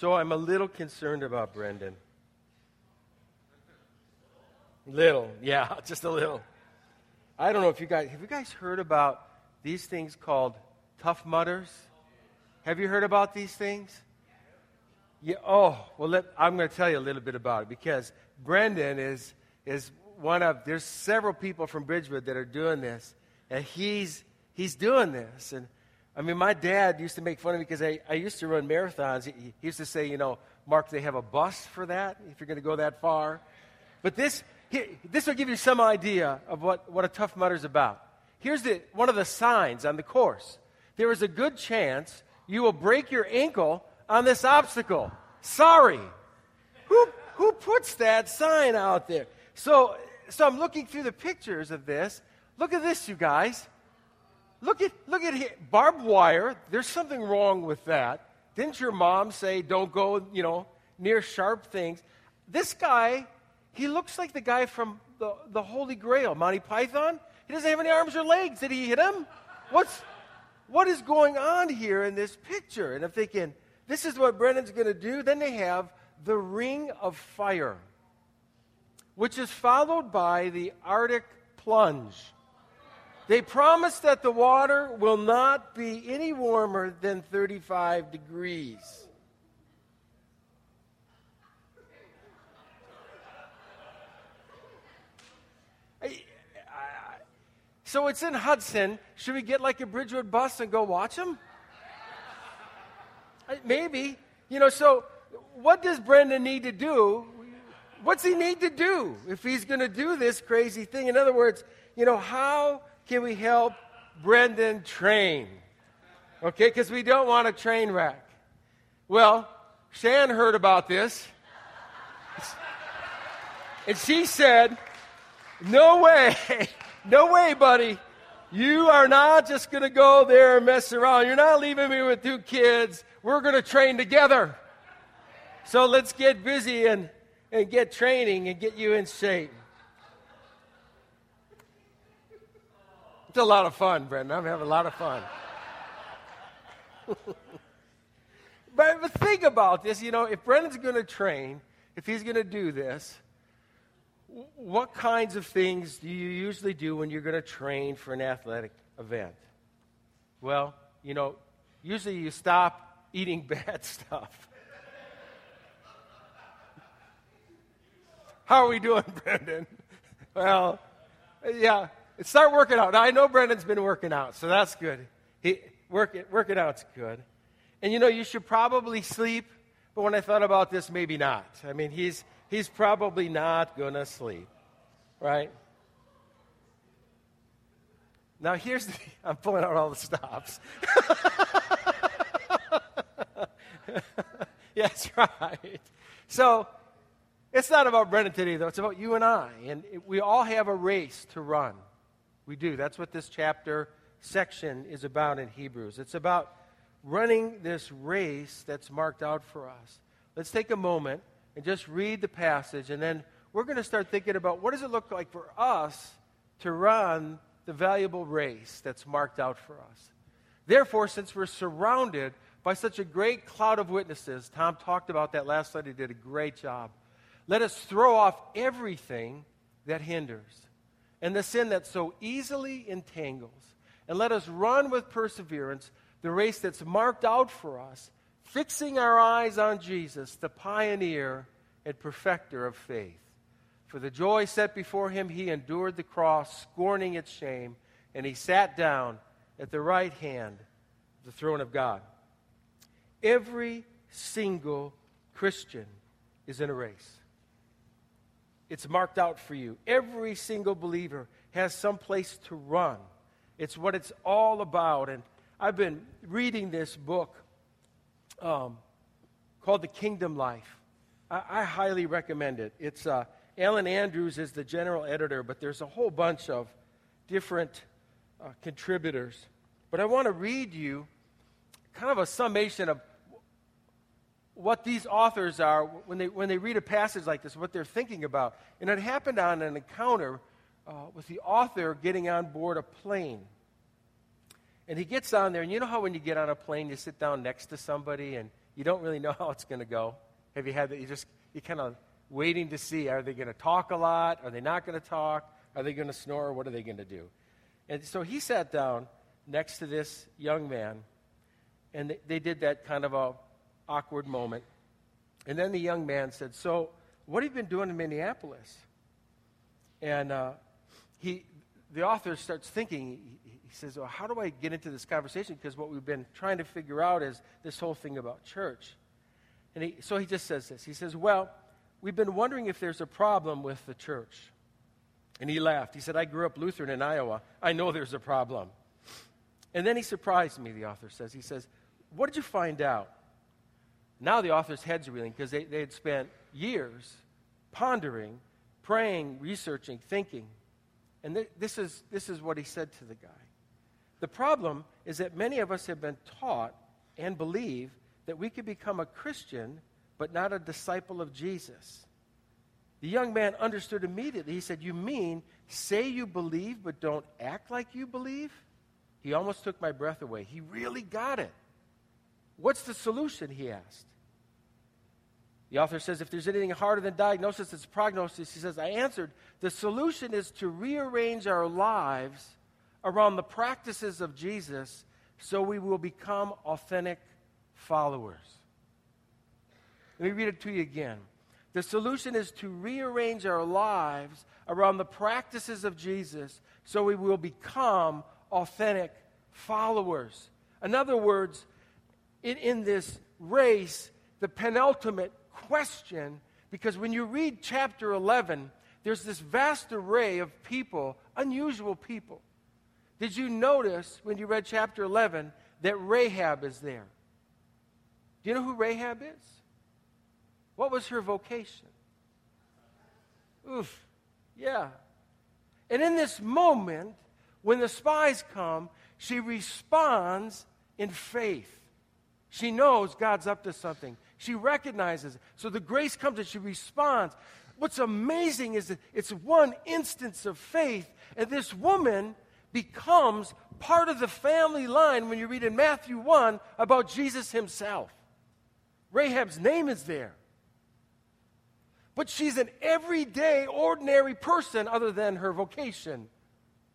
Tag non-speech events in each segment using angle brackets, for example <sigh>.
So I'm a little concerned about Brendan. Little, yeah, <laughs> just a little. I don't know if you guys have you guys heard about these things called tough mudders? Have you heard about these things? Yeah, oh, well, let, I'm going to tell you a little bit about it because Brendan is, is one of, there's several people from Bridgewood that are doing this, and he's, he's doing this. And I mean, my dad used to make fun of me because I, I used to run marathons. He, he used to say, you know, Mark, they have a bus for that if you're going to go that far. But this, this will give you some idea of what, what a tough mudder is about. Here's the, one of the signs on the course there is a good chance you will break your ankle on this obstacle. Sorry. Who, who puts that sign out there? So, so I'm looking through the pictures of this. Look at this, you guys. Look at, look at here. Barbed wire. There's something wrong with that. Didn't your mom say don't go, you know, near sharp things? This guy he looks like the guy from the, the Holy Grail, Monty Python. He doesn't have any arms or legs. Did he hit him? What's, what is going on here in this picture? And I'm thinking, this is what Brendan's going to do. Then they have the Ring of Fire, which is followed by the Arctic Plunge. They promise that the water will not be any warmer than 35 degrees. So it's in Hudson. Should we get like a Bridgewood bus and go watch them? Maybe. You know, so what does Brendan need to do? What's he need to do if he's going to do this crazy thing? In other words, you know, how can we help Brendan train? Okay, because we don't want a train wreck. Well, Shan heard about this. And she said, No way. <laughs> No way, buddy. You are not just going to go there and mess around. You're not leaving me with two kids. We're going to train together. So let's get busy and, and get training and get you in shape. It's a lot of fun, Brendan. I'm having a lot of fun. <laughs> but, but think about this. You know, if Brendan's going to train, if he's going to do this, what kinds of things do you usually do when you're going to train for an athletic event? Well, you know, usually you stop eating <laughs> bad stuff. How are we doing, <laughs> Brendan? Well, yeah, start working out. Now, I know Brendan's been working out, so that's good. He, work, working out's good. And you know, you should probably sleep, but when I thought about this, maybe not. I mean, he's he's probably not going to sleep, right? Now, here's the, <laughs> I'm pulling out all the stops. <laughs> Yes, right. So, it's not about Brendan today, though. It's about you and I. And we all have a race to run. We do. That's what this chapter section is about in Hebrews. It's about running this race that's marked out for us. Let's take a moment and just read the passage, and then we're going to start thinking about what does it look like for us to run the valuable race that's marked out for us. Therefore, since we're surrounded by such a great cloud of witnesses, Tom talked about that last he did a great job. Let us throw off everything that hinders and the sin that so easily entangles, and let us run with perseverance the race that's marked out for us fixing our eyes on Jesus, the pioneer and perfecter of faith. For the joy set before him, he endured the cross, scorning its shame, and he sat down at the right hand of the throne of God. Every single Christian is in a race. It's marked out for you. Every single believer has some place to run. It's what it's all about. And I've been reading this book um, called The Kingdom Life. I, I highly recommend it. It's uh, Alan Andrews is the general editor, but there's a whole bunch of different uh, contributors. But I want to read you kind of a summation of what these authors are when they, when they read a passage like this, what they're thinking about. And it happened on an encounter uh, with the author getting on board a plane. And he gets on there, and you know how when you get on a plane, you sit down next to somebody and you don't really know <laughs> how it's going to go. Have you had that? You just, you kind of waiting to see are they going to talk a lot? Are they not going to talk? Are they going to snore? What are they going to do? And so he sat down next to this young man, and they, they did that kind of a awkward moment. And then the young man said, So, what have you been doing in Minneapolis? And uh, he, the author starts thinking, he, he says, Well, how do I get into this conversation? Because what we've been trying to figure out is this whole thing about church. And he, so he just says this. He says, Well, we've been wondering if there's a problem with the church. And he laughed. He said, I grew up Lutheran in Iowa. I know there's a problem. And then he surprised me, the author says. He says, What did you find out? Now the author's head's reeling because they, they had spent years pondering, praying, researching, thinking. And th- this, is, this is what he said to the guy. The problem is that many of us have been taught and believe that we could become a Christian but not a disciple of Jesus. The young man understood immediately. He said, You mean say you believe but don't act like you believe? He almost took my breath away. He really got it. What's the solution? He asked. The author says, if there's anything harder than diagnosis, it's prognosis. He says, I answered, the solution is to rearrange our lives around the practices of Jesus so we will become authentic followers. Let me read it to you again. The solution is to rearrange our lives around the practices of Jesus so we will become authentic followers. In other words, in, in this race, the penultimate question, because when you read chapter 11, there's this vast array of people, unusual people. Did you notice when you read chapter 11 that Rahab is there? Do you know who Rahab is? What was her vocation? Oof, yeah. And in this moment, when the spies come, she responds in faith. She knows God's up to something. She recognizes it. So the grace comes and she responds. What's amazing is that it's one instance of faith, and this woman becomes part of the family line when you read in Matthew 1 about Jesus himself. Rahab's name is there. But she's an everyday, ordinary person other than her vocation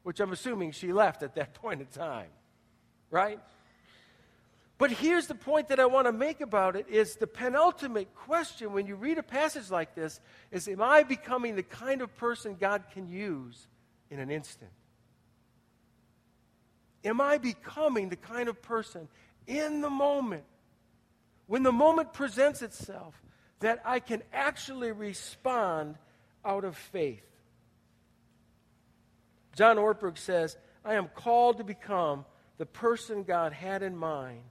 which I'm assuming she left at that <laughs> point in time. Right? But here's the point that I want to make about it is the penultimate question when you read a passage like this is am I becoming the kind of person God can use in an instant? Am I becoming the kind of person in the moment when the moment presents itself that I can actually respond out of faith? John Ortberg says, I am called to become the person God had in mind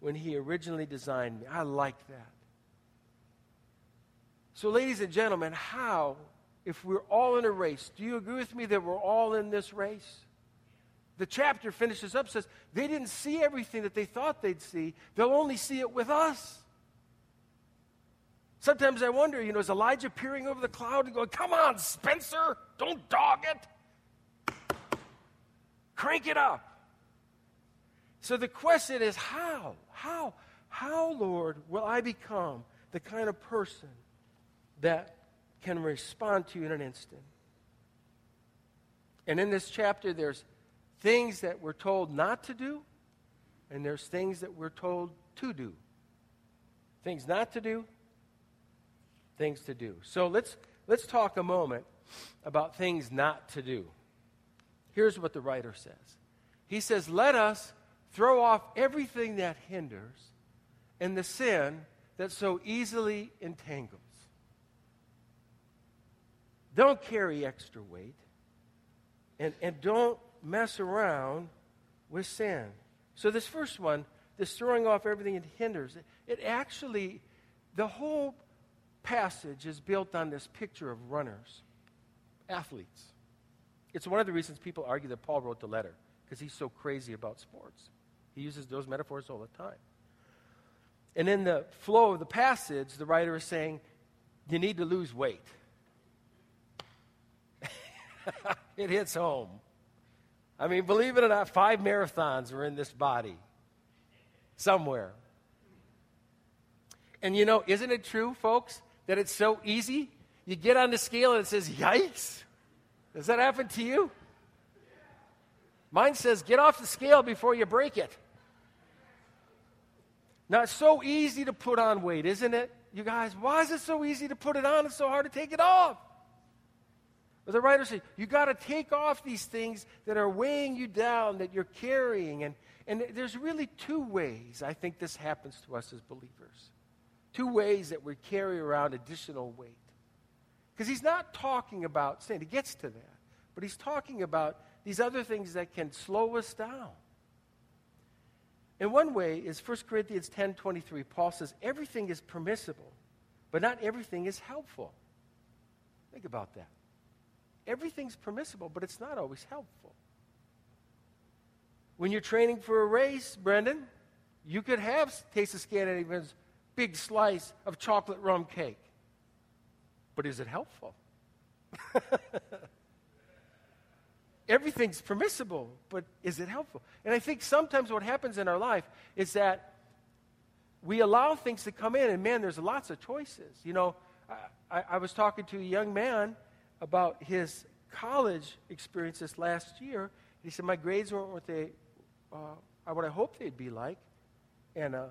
when He originally designed me. I like that. So, ladies and gentlemen, how, if we're all in a race, do you agree with me that we're all in this race? The chapter finishes up, says they didn't see everything that they thought they'd see, they'll only see it with us. Sometimes I wonder, you know, is Elijah peering over the cloud and going, Come on, Spencer, don't dog it? Crank it up. So the question is how? How? How, Lord, will I become the kind of person that can respond to you in an instant? And in this chapter, there's things that we're told not to do, and there's things that we're told to do. Things not to do, things to do. So let's, let's talk a moment about things not to do. Here's what the writer says He says, Let us throw off everything that hinders and the sin that so easily entangles. Don't carry extra weight and, and don't mess around with sin. So, this first one, this throwing off everything that hinders, it, it actually, the whole passage is built on this picture of runners, athletes. It's one of the reasons people argue that Paul wrote the letter, because he's so crazy about sports. He uses those metaphors all the time. And in the flow of the passage, the writer is saying, you need to lose weight. <laughs> it hits home. I mean, believe it or not, five marathons are in this body somewhere. And you know, isn't it true, folks, that it's so easy? You get on the scale and it says, yikes. Does that happen to you? Mine says, get off the scale before you break it. Now, it's so easy to put on weight, isn't it? You guys, why is it so easy to put it on and so hard to take it off? But the writer says, you got to take off these things that are weighing you down, that you're carrying. And, and there's really two ways I think this happens to us as believers. Two ways that we carry around additional weight. Because he's not talking about sin, he gets to that, but he's talking about these other things that can slow us down. And one way is 1 Corinthians 10:23. Paul says everything is permissible, but not everything is helpful. Think about that. Everything's permissible, but it's not always helpful. When you're training for a race, Brendan, you could have Taste of Scandinavia's big slice of chocolate rum cake. But is it helpful? <laughs> Everything's permissible, but is it helpful? And I think sometimes what happens in our life is that we allow things to come in, and man, there's lots of choices. You know, I, I was talking to a young man about his college experience this last year. He said, My grades weren't what, they, uh, what I hoped they'd be like. And uh,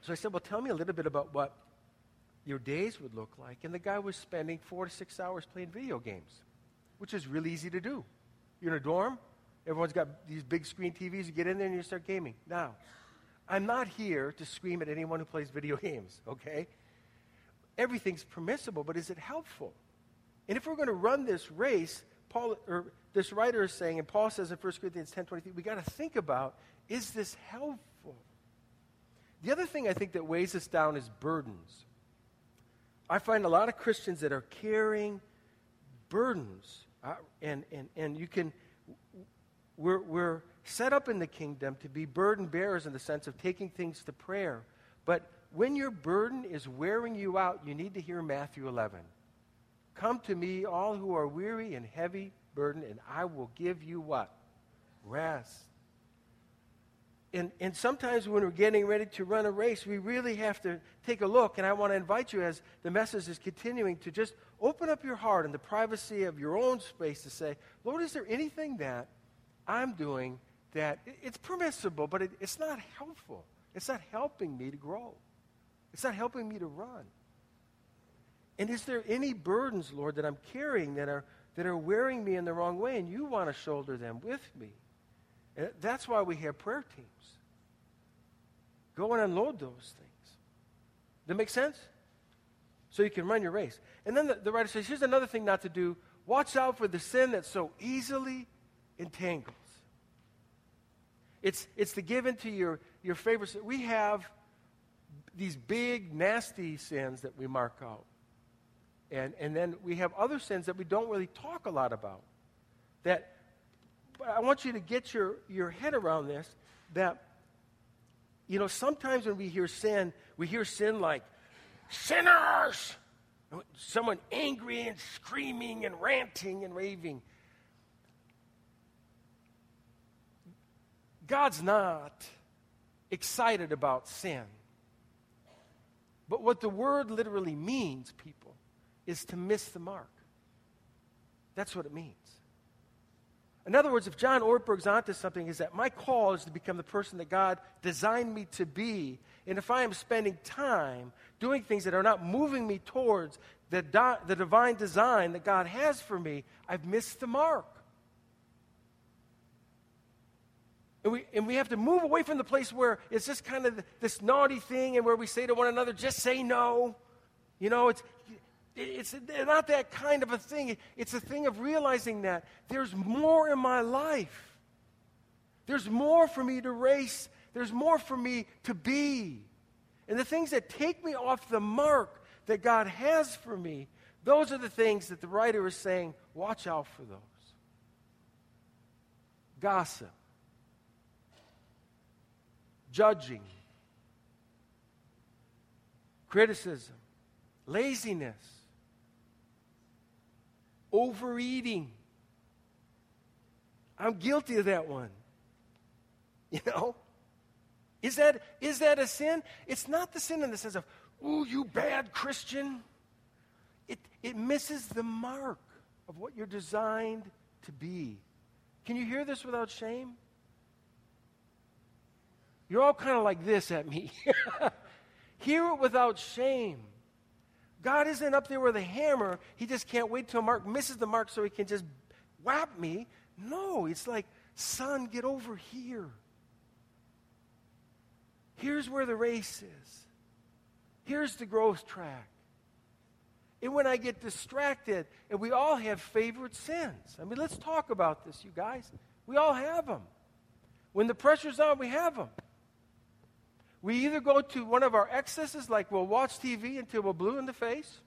so I said, Well, tell me a little bit about what your days would look like. And the guy was spending four to six hours playing video games, which is really easy to do. You're in a dorm, everyone's got these big screen TVs, you get in there and you start gaming. Now, I'm not here to scream at anyone who plays video <laughs> games, okay? Everything's permissible, but is it helpful? And if we're going to run this race, Paul or this writer is saying, and Paul says in 1 Corinthians 10 23, we got to think about is this helpful? The other thing I think that weighs us down is burdens. I find a lot of Christians that are carrying burdens. Uh, and, and, and you can, we're, we're set up in the kingdom to be burden bearers in the sense of taking things to prayer. But when your burden is wearing you out, you need to hear Matthew 11. Come to me, all who are weary and heavy burdened, and I will give you what? Rest and, and sometimes when we're getting ready to run a race, we really have to take a look. And I want to invite you, as the message is continuing, to just open up your heart in the privacy of your own space to say, Lord, is there anything that I'm doing that it's permissible, but it, it's not helpful? It's not helping me to grow, it's not helping me to run. And is there any burdens, Lord, that I'm carrying that are, that are wearing me in the wrong way, and you want to shoulder them with me? And that's why we have prayer teams. Go and unload those things. Does that make sense? So you can run your race. And then the, the writer says, here's another thing not to do. Watch out for the sin that so easily entangles. It's, it's to give into your, your favorite sin. We have these big, nasty sins that we mark out. And, and then we have other sins that we don't really talk a lot about. That I want you to get your, your head around this that, you know, sometimes when we hear sin, we hear sin like, sinners! Someone angry and screaming and ranting and raving. God's not excited about sin. But what the word literally means, people, is to miss the mark. That's what it means. In other words, if John Ortberg's onto something, is that my call is to become the person that God designed me to be. And if I am spending time doing things that are not moving me towards the, di- the divine design that God has for me, I've missed the mark. And we, and we have to move away from the place where it's just kind of this naughty thing and where we say to one another, just say no. You know, it's, it's not that kind of a thing. It's a thing of realizing that there's more in my life. There's more for me to race. There's more for me to be. And the things that take me off the mark that God has for me, those are the things that the writer is saying, watch out for those. Gossip, judging, criticism, laziness, overeating. I'm guilty of that one. <laughs> You know? Is that, is that a sin? It's not the sin in the sense of, ooh, you bad Christian. It, it misses the mark of what you're designed to be. Can you hear this without shame? You're all kind of like this at me. <laughs> hear it without shame. God isn't up there with a hammer. He just can't wait till Mark misses the mark so he can just whap me. No, it's like, son, get over here. Here's where the race is. Here's the growth track. And when I get distracted, and we all have favorite sins. I mean, let's talk about this, you guys. We all have them. When the pressure's on, we have them. We either go to one of our excesses, like we'll watch TV until we're blue in the face.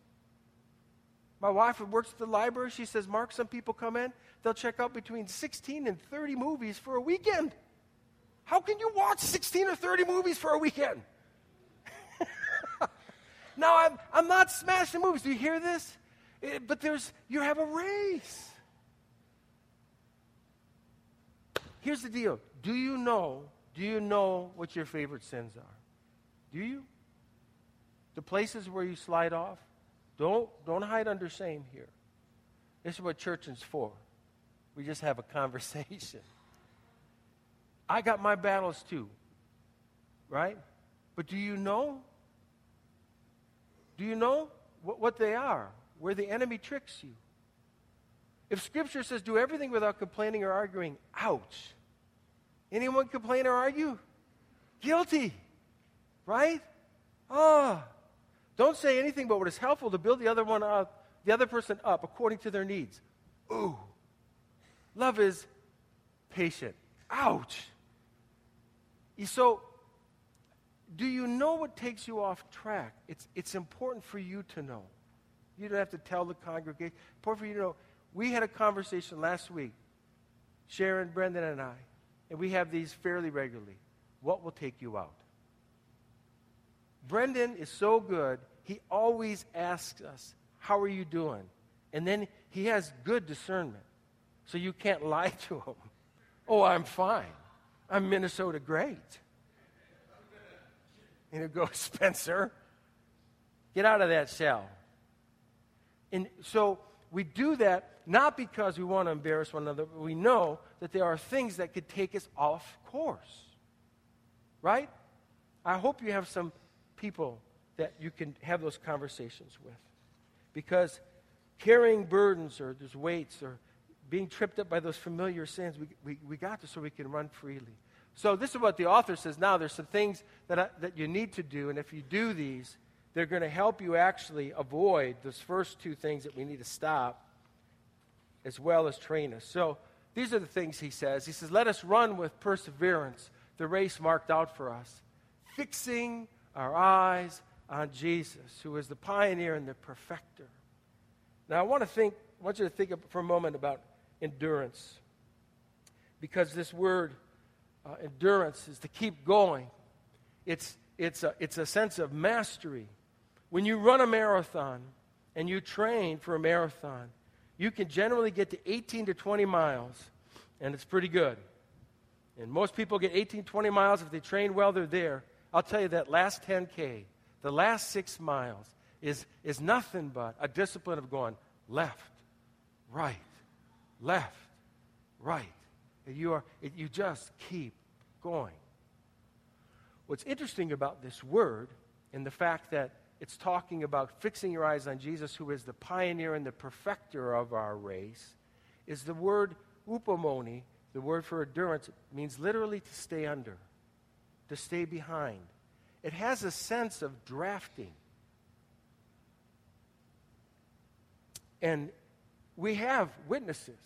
My wife works at the library. She says, Mark, some people come in, they'll check out between 16 and 30 movies for a weekend. How can you watch 16 or 30 movies for a weekend? <laughs> now, I'm, I'm not smashing movies. Do you hear this? It, eh, but there's, you have a race. Here's the deal. Do you know, do you know what your favorite sins are? Do you? The places where you slide off? Don't, don't hide under shame here. This is what church is for. We just have a <laughs> conversation. I got my battles too, right? But do you know? Do you know what, what they are? Where the enemy tricks you? If Scripture says do everything without complaining or arguing, ouch. Anyone complain or argue? Guilty, right? Ah. Oh. Don't say anything but what is helpful to build the other one up, the other person up according to their needs. Ooh. Love is patient. Ouch. So, do you know what takes you off track? It's, it's important for you to know. You don't have to tell the congregation. Important for you to know. We had a conversation last week, Sharon, Brendan, and I, and we have these fairly regularly. What will take you out? Brendan is so good, he always asks us, How are you doing? And then he has good discernment. So you can't <laughs> lie to him. Oh, I'm fine. I'm Minnesota great. And he'll go, <laughs> Spencer, get out of that shell. And so we do that not because we want to embarrass one another, but we know that there are things that could take us off course. Right? I hope you have some people that you can have those conversations with. Because carrying burdens or there's weights or being tripped up by those familiar sins, we, we, we got to so we can run freely. So, this is what the author says now. There's some things that, I, that you need to do, and if you do these, they're going to help you actually avoid those first two things that we need to stop, as well as train us. So, these are the things he says. He says, Let us run with perseverance the race marked out for us, fixing our eyes on Jesus, who is the pioneer and the perfecter. Now, I want to think, I want you to think for a moment about endurance. Because this word, uh, endurance, is to keep going. It's, it's, a, it's a sense of mastery. When you run a marathon and you train for a marathon, you can generally get to 18 to 20 miles, and it's pretty good. And most people get 18, 20 miles. If they train well, they're there. I'll tell you that last 10K, the last six miles, is, is nothing but a discipline of going left, right, left, right. And you, are, you just keep going. What's interesting about this word and the fact that it's talking about fixing your eyes on Jesus, who is the pioneer and the perfecter of our race, is the word upomone, the word for endurance, means literally to stay under, to stay behind. It has a sense of drafting. And we have witnesses,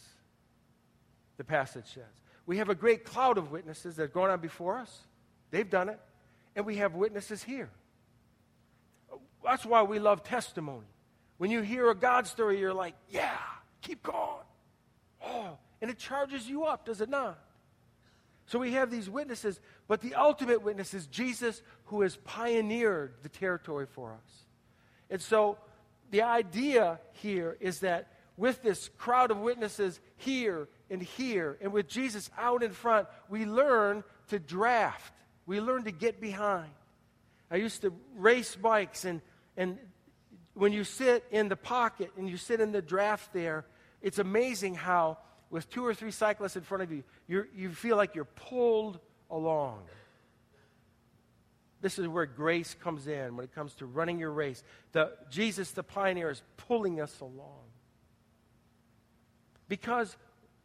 the passage says. We have a great cloud of witnesses that are going on before us. They've done it. And we have witnesses here. That's why we love testimony. When you hear a God story, you're like, yeah, keep going. Oh, and it charges you up, does it not? So we have these witnesses, but the ultimate witness is Jesus who has pioneered the territory for us. And so the idea here is that with this crowd of witnesses here and here, and with Jesus out in front, we learn to draft We learn to get behind. I used to race bikes, and, and when you sit in the pocket and you sit in the draft there, it's amazing how, with two or three cyclists in front of you, you feel like you're pulled along. This is where grace comes in when it comes to running your race. The, Jesus, the pioneer, is pulling us along. Because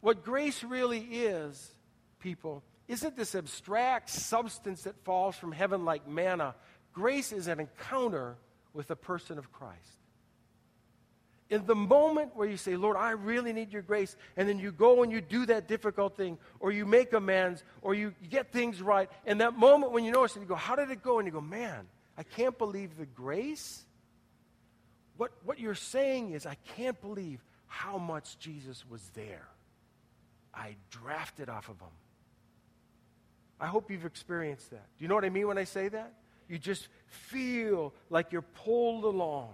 what grace really is, people, isn't this abstract substance that falls from heaven like manna. Grace is an encounter with the person of Christ in the moment where you say, Lord, I really need your grace, and then you go and you do that difficult thing, or you make amends, or you get things right, and that moment when you notice, and you go, How did it go? And you go, Man, I can't believe the grace. What, what you're saying is, I can't believe how much Jesus was there. I drafted off of him. I hope you've experienced that. Do you know what I mean when I say that? You just feel like you're pulled along.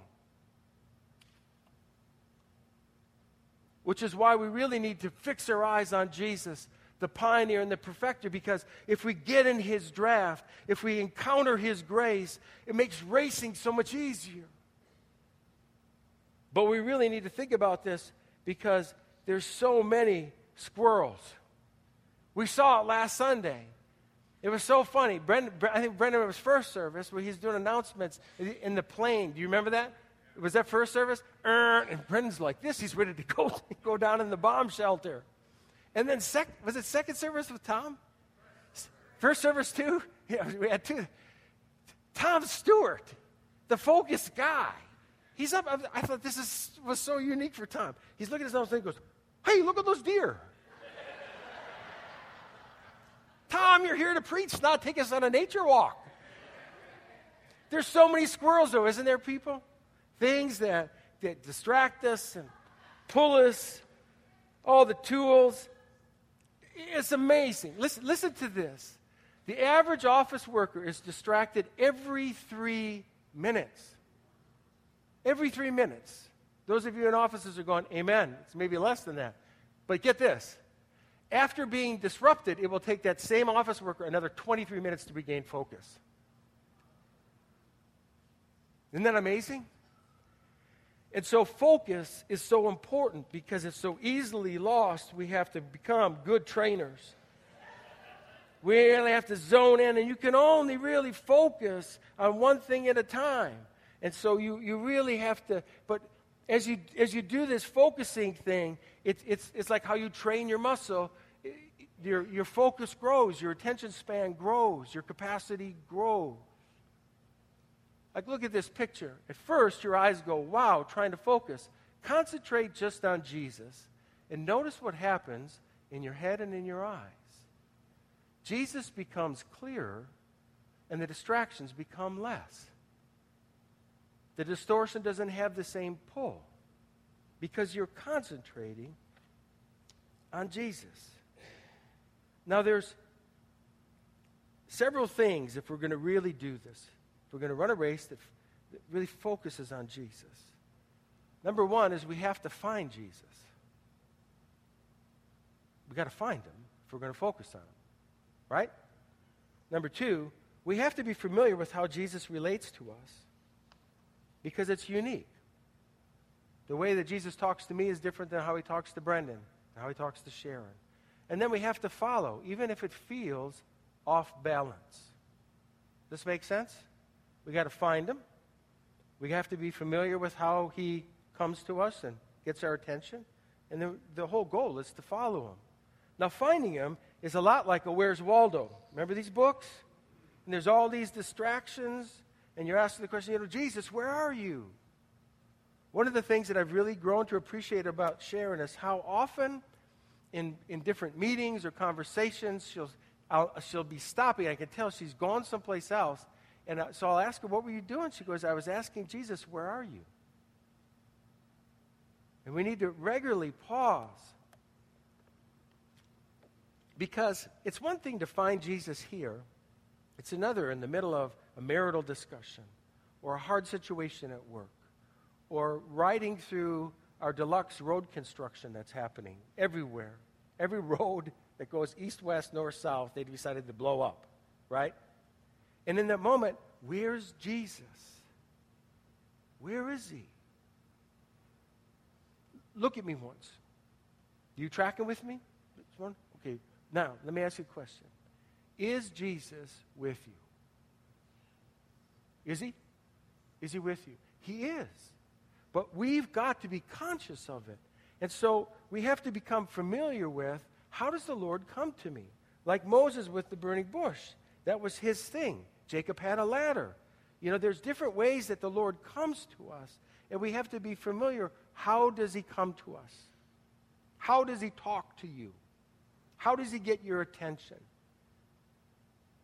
which is why we really need to fix our eyes on Jesus, the pioneer and the perfecter, because if we get in his draft, if we encounter his grace, it makes racing so much easier. But we really need to think about this because there's so many squirrels. We saw it last Sunday. It was so funny. Brendan, I think Brendan was first service where he's doing announcements in the plane. Do you remember that? was that first service? Er, and Brendan's like this. He's ready to go, <laughs> go down in the bomb shelter. And then, sec, was it second service with Tom? First service too? <laughs> Yeah, we had two. Tom Stewart, the focused guy. He's up. I thought this is, was so unique for Tom. He's looking at his nose and goes, Hey, look at those deer. Tom, you're here to preach, not take us on a nature walk. There's so many squirrels, though, isn't there, people? things that, that distract us and pull us, all the tools. It's amazing. Listen, listen to this. The average office worker is distracted every three minutes. Every three minutes. Those of you in offices are going, Amen. It's maybe less than that. But get this. After being disrupted, it will take that same office worker another 23 minutes to regain focus. Isn't that amazing? And so, focus is so important because it's so easily lost. We have to become good trainers. We really have to zone in, and you can only really focus on one thing at a time. And so, you, you really have to, but as you, as you do this focusing thing, it, it's, it's like how you train your muscle. Your, your focus grows, your attention span grows, your capacity grows. Like, look at this picture. At first, your eyes go, wow, trying to focus. Concentrate just on Jesus and notice what happens in your head and in your eyes. Jesus becomes clearer and the distractions become less. The distortion doesn't have the same pull because you're concentrating on Jesus. Now, there's several things if we're going to really do this. If we're going to run a race that, that really focuses on Jesus, number one is we have to find Jesus. We've got to find him if we're going to focus on him, right? Number two, we have to be familiar with how Jesus relates to us because it's unique. The way that Jesus talks to me is different than how he talks to Brendan, how he talks to Sharon. And then we have to follow, even if it feels off balance. This makes sense? We got to find him. We have to be familiar with how he comes to us and gets our attention. And the, the whole goal is to follow him. Now, finding him is a lot like a Where's Waldo? Remember these books? And there's all these distractions, and you're asking the question, you know, Jesus, where are you? One of the things that I've really grown to appreciate about Sharon is how often in, in different meetings or conversations she'll, I'll, she'll be stopping. I can tell she's gone someplace else and uh, so I'll ask her, What were you doing? She goes, I was asking Jesus, Where are you? And we need to regularly pause. Because it's one thing to find Jesus here, it's another in the middle of a marital discussion or a hard situation at work or riding through our deluxe road construction that's happening everywhere. Every <laughs> road that goes east, west, north, south, they decided to blow up, right? And in that moment, where's Jesus? Where is he? Look at me once. You tracking with me? Okay, now let me ask you a question. Is Jesus with you? Is he? Is he with you? He is. But we've got to be conscious of it. And so we have to become familiar with how does the Lord come to me? Like Moses with the burning bush. That was his thing. Jacob had a ladder. You know, there's different ways that the Lord comes to us, and we have to be familiar. How does he come to us? How does he talk to you? How does he get your attention?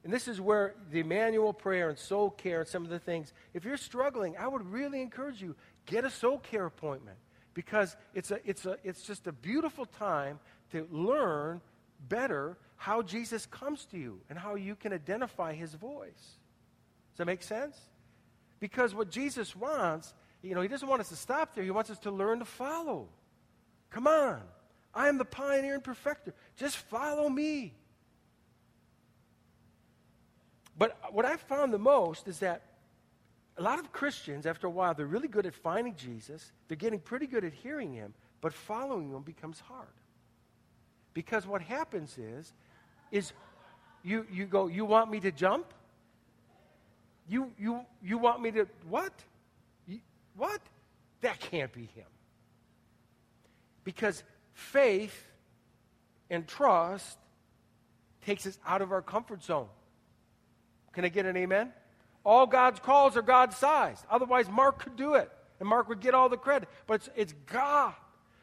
And this is where the Emmanuel prayer and soul care and some of the things, if you're struggling, I would really encourage you, get a soul care appointment because it's, a, it's, a, it's just a beautiful time to learn better how Jesus comes to you and how you can identify his voice. Does that make sense? Because what Jesus wants, you know, he doesn't want us to stop there. He wants us to learn to follow. Come on. I am the pioneer and perfecter. Just follow me. But what I've found the most is that a lot of Christians, after a while, they're really good at finding Jesus. They're getting pretty good at hearing him, but following him becomes hard. Because what happens is, is you, you go, you want me to jump? You, you, you want me to, what? You, what? That can't be him. Because faith and trust takes us out of our comfort zone. Can I get an amen? All God's calls are God sized. Otherwise, Mark could do it, and Mark would get all the credit. But it's, it's God.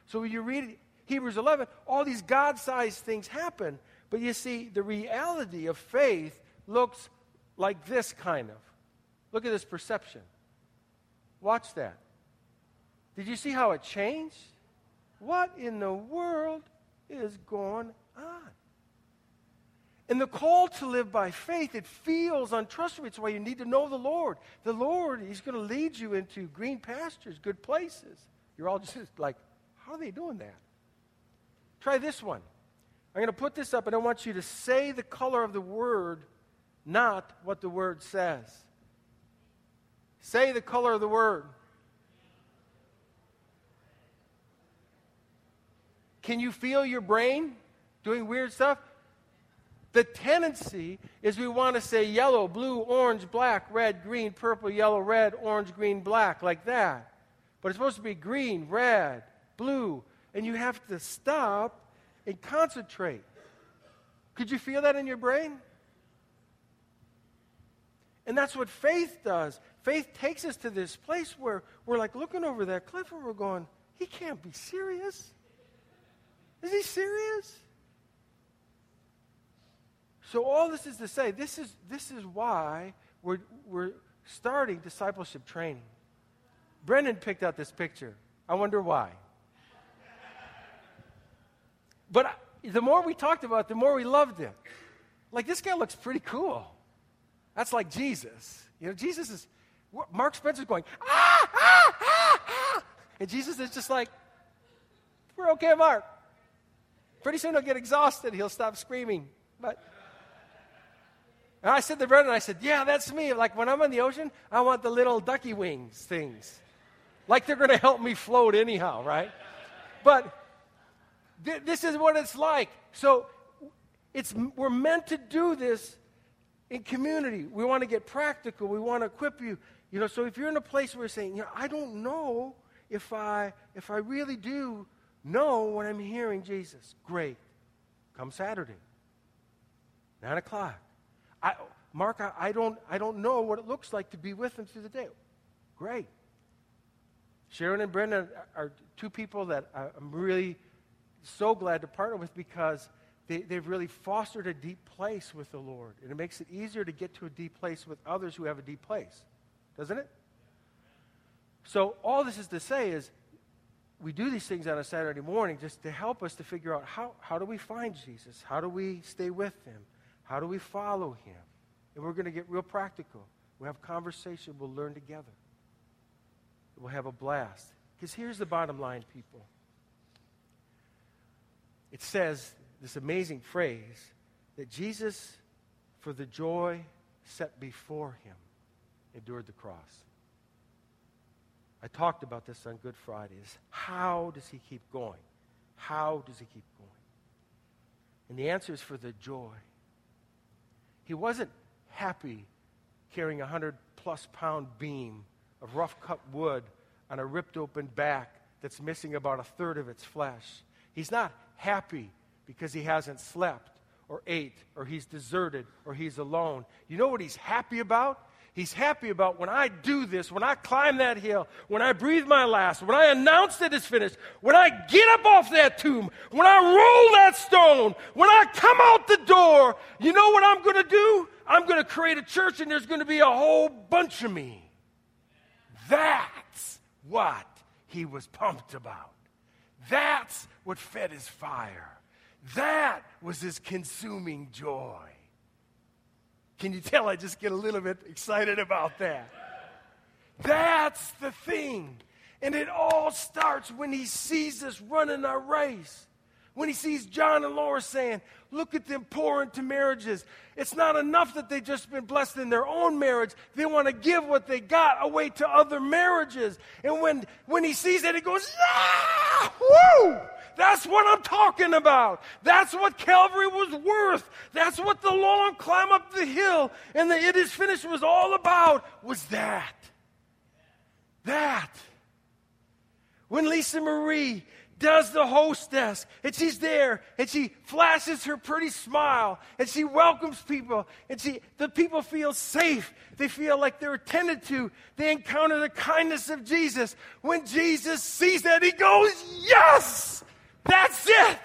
So when you read Hebrews 11, all these God sized things happen. But you see, the reality of faith looks like this kind of. Look at this perception. Watch that. Did you see how it changed? What in the world is going on? And the call to live by faith, it feels untrustworthy. It's why you need to know the Lord. The Lord, He's going to lead you into green pastures, good places. You're all just <laughs> like, how are they doing that? Try this one. I'm going to put this up, and I want you to say the color of the word, not what the word says. Say the color of the word. Can you feel your brain doing weird stuff? The tendency is we want to say yellow, blue, orange, black, red, green, purple, yellow, red, orange, green, black, like that. But it's supposed to be green, red, blue, and you have to stop and concentrate. Could you feel that in your brain? And that's what faith does. Faith takes us to this place where we're like looking over that cliff and we're going, he can't be serious. Is he serious? So, all this is to say, this is, this is why we're, we're starting discipleship training. Brendan picked out this picture. I wonder why. But the more we talked about it, the more we loved it. Like, this guy looks pretty cool. That's like Jesus. You know, Jesus is, Mark Spencer's going, ah, ah, ah, ah. And Jesus is just like, we're okay, Mark. Pretty soon he'll get exhausted. He'll stop screaming. But and I said to Brendan, I said, yeah, that's me. Like when I'm on the ocean, I want the little ducky wings things. Like they're going to help me float anyhow, right? But th- this is what it's like. So it's, we're meant to do this in community. We want to get practical. We want to equip you. You know, so if you're in a place where you're saying, you know, I don't know if I, if I really do know when I'm hearing Jesus, great. Come Saturday, 9 o'clock. I, Mark, I, I, don't, I don't know what it looks like to be with them through the day. Great. Sharon and Brendan are two people that I'm really so glad to partner with because they, they've really fostered a deep place with the Lord. And it makes it easier to get to a deep place with others who have a deep place, doesn't it? So, all this is to say is we do these things on a Saturday morning just to help us to figure out how, how do we find Jesus? How do we stay with him? How do we follow him? And we're going to get real practical. We'll have conversation. We'll learn together. We'll have a blast. Because here's the bottom line, people. It says this amazing phrase that Jesus, for the joy set before him endured the cross. I talked about this on Good Friday. Is how does he keep going? How does he keep going? And the answer is for the joy. He wasn't happy carrying a hundred plus pound beam of rough cut wood on a ripped open back that's missing about a third of its flesh. He's not happy because he hasn't slept or ate or he's deserted or he's alone. You know what he's happy about? He's happy about when I do this, when I climb that hill, when I breathe my last, when I announce that it's finished, when I get up off that tomb, when I roll that stone, when I come out the door, you know what I'm going to do? I'm going to create a church and there's going to be a whole bunch of me. That's what he was pumped about. That's what fed his fire. That was his consuming joy. Can you tell I just get a little bit excited about that? That's the thing. And it all starts when he sees us running our race. When he sees John and Laura saying, Look at them pour into marriages. It's not enough that they've just been blessed in their own marriage. They want to give what they got away to other marriages. And when, when he sees that, he goes, Ah! Woo! That's what I'm talking about. That's what Calvary was worth. That's what the long climb up the hill and the it is finished was all about was that. That. When Lisa Marie does the hostess and she's there and she flashes her pretty smile and she welcomes people and she the people feel safe they feel like they're attended to they encounter the kindness of jesus when jesus sees that he goes yes that's it.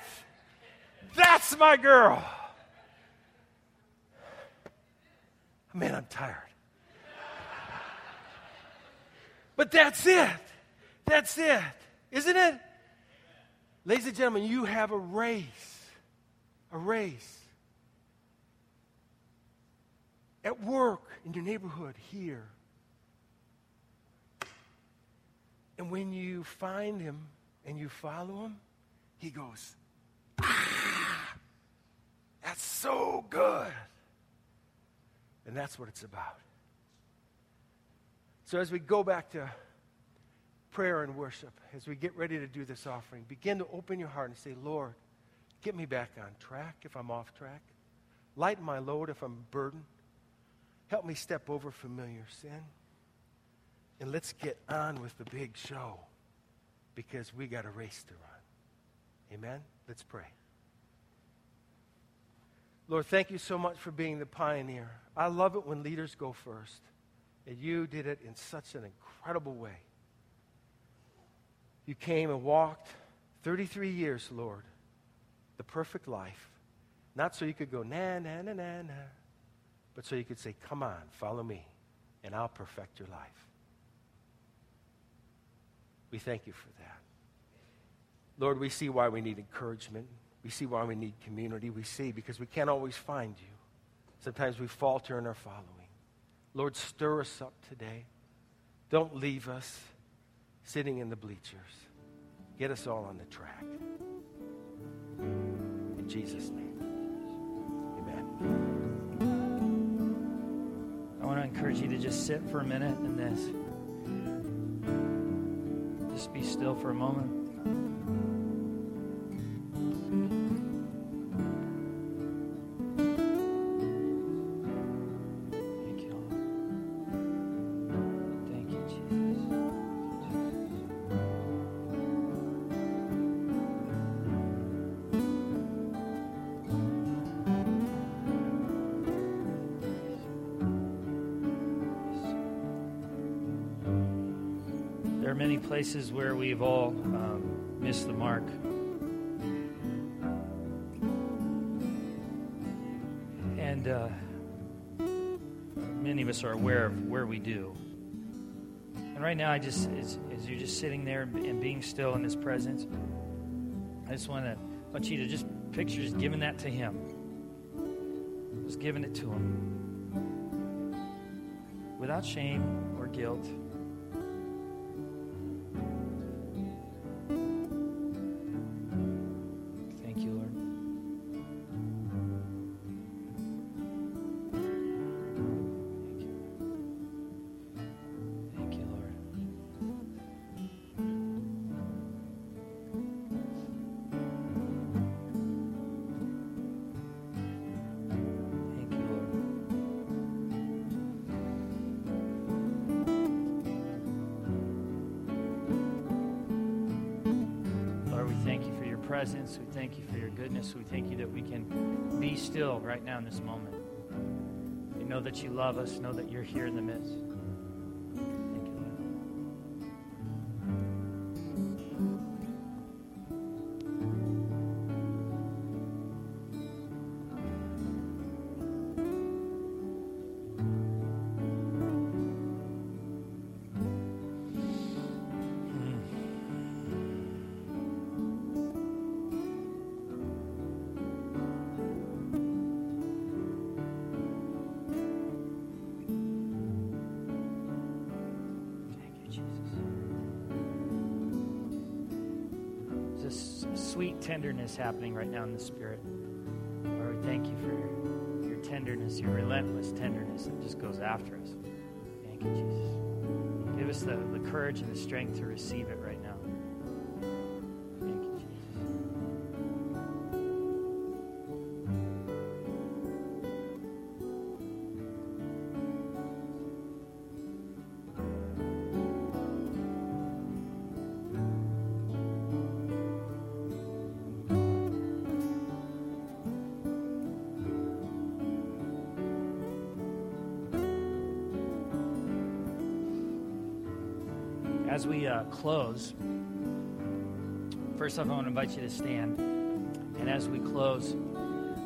That's my girl. Man, I'm tired. But that's it. That's it. Isn't it? Ladies and gentlemen, you have a race. A race. At work, in your neighborhood, here. And when you find him and you follow him, he goes, ah, that's so good. And that's what it's about. So as we go back to prayer and worship, as we get ready to do this offering, begin to open your heart and say, Lord, get me back on track if I'm off track. Lighten my load if I'm burdened. Help me step over familiar sin. And let's get on with the big show because we got a race to run. Amen? Let's pray. Lord, thank you so much for being the pioneer. I love it when leaders go first. And you did it in such an incredible way. You came and walked 33 years, Lord, the perfect life. Not so you could go, na, na, na, na, na, but so you could say, come on, follow me, and I'll perfect your life. We thank you for that. Lord, we see why we need encouragement. We see why we need community. We see because we can't always find you. Sometimes we falter in our following. Lord, stir us up today. Don't leave us sitting in the bleachers. Get us all on the track. In Jesus' name. Amen. I want to encourage you to just sit for a minute in this. Just be still for a moment. Many places where we've all um, missed the mark. And uh, many of us are aware of where we do. And right now, I just, as, as you're just sitting there and being still in His presence, I just want to want you to just picture just giving that to Him. Just giving it to Him without shame or guilt. Presence. We thank you for your goodness. We thank you that we can be still right now in this moment. We know that you love us, know that you're here in the midst. Happening right now in the spirit. Lord, we thank you for your tenderness, your relentless tenderness that just goes after us. Thank you, Jesus. Give us the, the courage and the strength to receive it right as we uh, close, first off, I want to invite you to stand. And as we close,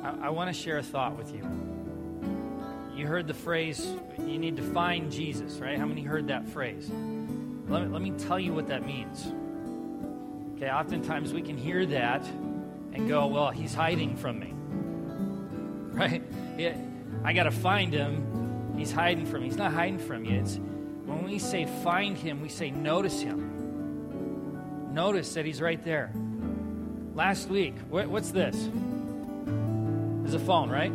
I, I want to share a thought with you. You heard the phrase, you need to find Jesus, right? How many heard that phrase? Let me, let me tell you what that means. Okay, oftentimes we can hear that and go, well, he's hiding from me. <laughs> Right? Yeah, I got to find him. He's hiding from me. He's not hiding from you. It's we say find him, we say notice him. Notice that he's right there. Last week, what's this? This is a phone, right?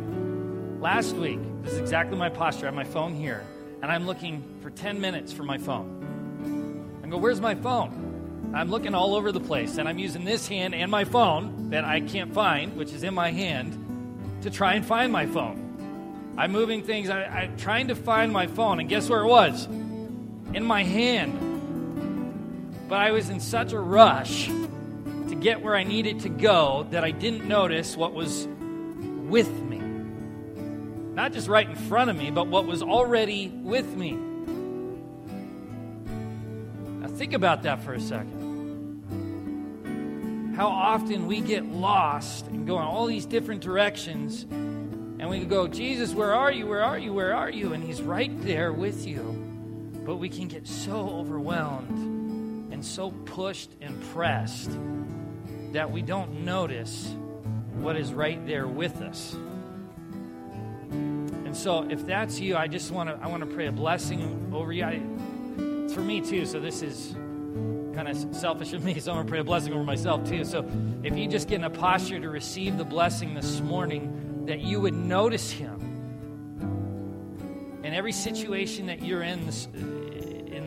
Last week, this is exactly my posture. I have my phone here, and I'm looking for 10 minutes for my phone. I go, Where's my phone? I'm looking all over the place, and I'm using this hand and my phone that I can't find, which is in my hand, to try and find my phone. I'm moving things, I, I'm trying to find my phone, and guess where it was? In my hand. But I was in such a rush to get where I needed to go that I didn't notice what was with me. Not just right in front of me, but what was already with me. Now, think about that for a second. How often we get lost and go in all these different directions, and we go, Jesus, where are you? Where are you? Where are you? And He's right there with you. But we can get so overwhelmed and so pushed and pressed that we don't notice what is right there with us. And so if that's you, I just want to I want to pray a blessing over you. I, it's for me too, so this is kind of selfish of me, <laughs> so I'm gonna pray a blessing over myself too. So if you just get in a posture to receive the blessing this morning, that you would notice him in every situation that you're in this,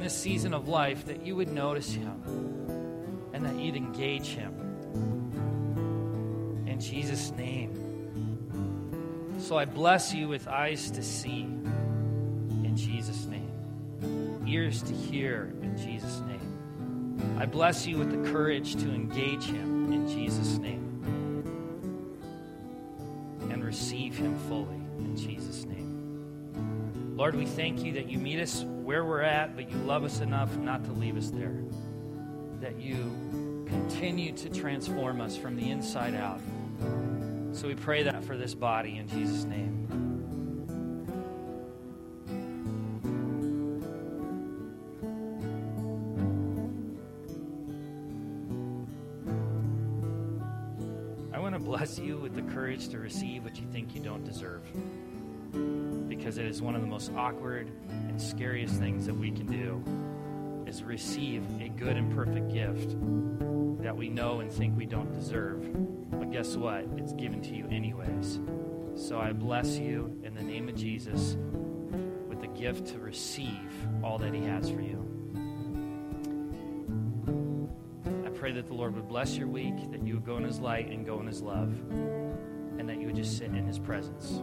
this season of life that you would notice Him and that you'd engage Him. In Jesus' name. So I bless you with eyes to see in Jesus' name, ears to hear in Jesus' name. I bless you with the courage to engage Him in Jesus' name and receive Him fully in Jesus' name. Lord, we thank you that you meet us where we're at, but you love us enough not to leave us there. That you continue to transform us from the inside out. So we pray that for this body in Jesus' name. One of the most awkward and scariest things that we can do is receive a good and perfect gift that we know and think we don't deserve. But guess what? It's given to you anyways. So I bless you in the name of Jesus with the gift to receive all that He has for you. I pray that the Lord would bless your week, that you would go in His light and go in His love, and that you would just sit in His presence.